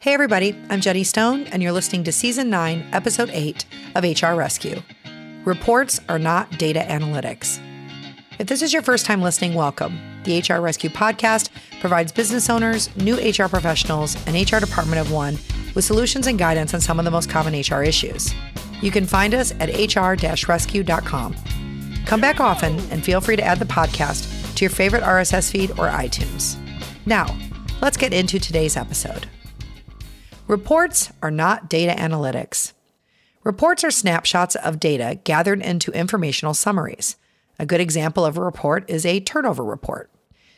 Hey, everybody, I'm Jenny Stone, and you're listening to Season 9, Episode 8 of HR Rescue. Reports are not data analytics. If this is your first time listening, welcome. The HR Rescue podcast provides business owners, new HR professionals, and HR department of one with solutions and guidance on some of the most common HR issues. You can find us at hr rescue.com. Come back often and feel free to add the podcast to your favorite RSS feed or iTunes. Now, let's get into today's episode. Reports are not data analytics. Reports are snapshots of data gathered into informational summaries. A good example of a report is a turnover report.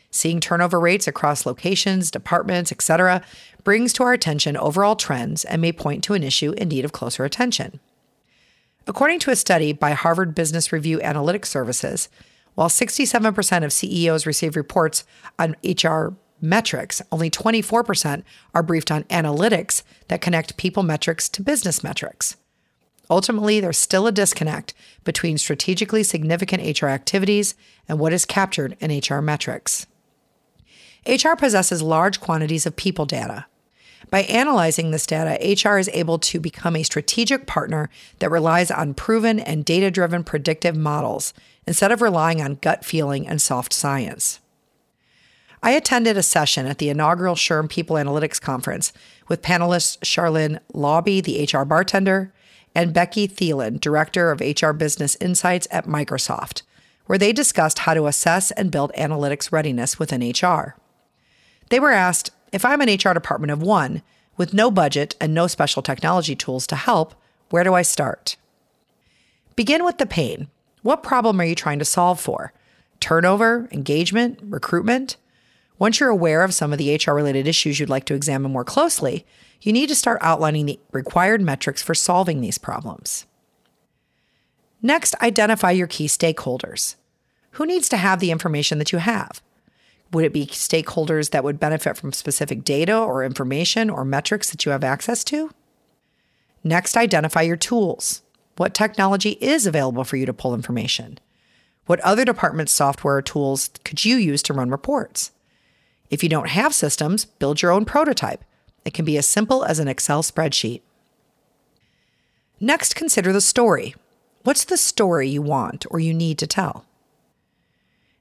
Seeing turnover rates across locations, departments, etc., brings to our attention overall trends and may point to an issue in need of closer attention. According to a study by Harvard Business Review Analytics Services, while 67% of CEOs receive reports on HR metrics, only 24% are briefed on analytics that connect people metrics to business metrics. Ultimately, there's still a disconnect between strategically significant HR activities and what is captured in HR metrics. HR possesses large quantities of people data. By analyzing this data, HR is able to become a strategic partner that relies on proven and data driven predictive models instead of relying on gut feeling and soft science. I attended a session at the inaugural SHRM People Analytics Conference with panelists Sharlyn Lauby, the HR bartender, and Becky Thielen, Director of HR Business Insights at Microsoft, where they discussed how to assess and build analytics readiness within HR. They were asked if I'm an HR department of one with no budget and no special technology tools to help, where do I start? Begin with the pain. What problem are you trying to solve for? Turnover, engagement, recruitment? Once you're aware of some of the HR related issues you'd like to examine more closely, you need to start outlining the required metrics for solving these problems. Next, identify your key stakeholders. Who needs to have the information that you have? Would it be stakeholders that would benefit from specific data or information or metrics that you have access to? Next, identify your tools. What technology is available for you to pull information? What other departments' software or tools could you use to run reports? If you don't have systems, build your own prototype. It can be as simple as an Excel spreadsheet. Next, consider the story. What's the story you want or you need to tell?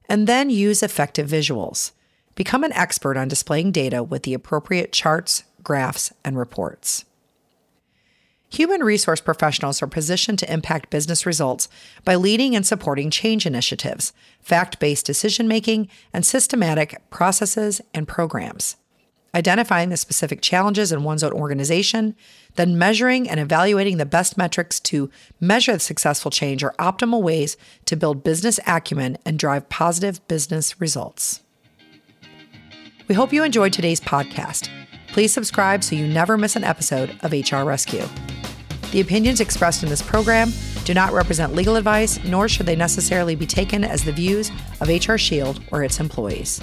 And then use effective visuals. Become an expert on displaying data with the appropriate charts, graphs, and reports. Human resource professionals are positioned to impact business results by leading and supporting change initiatives, fact based decision making, and systematic processes and programs. Identifying the specific challenges in one's own organization, then measuring and evaluating the best metrics to measure the successful change are optimal ways to build business acumen and drive positive business results. We hope you enjoyed today's podcast. Please subscribe so you never miss an episode of HR Rescue. The opinions expressed in this program do not represent legal advice, nor should they necessarily be taken as the views of HR Shield or its employees.